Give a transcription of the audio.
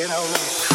get know.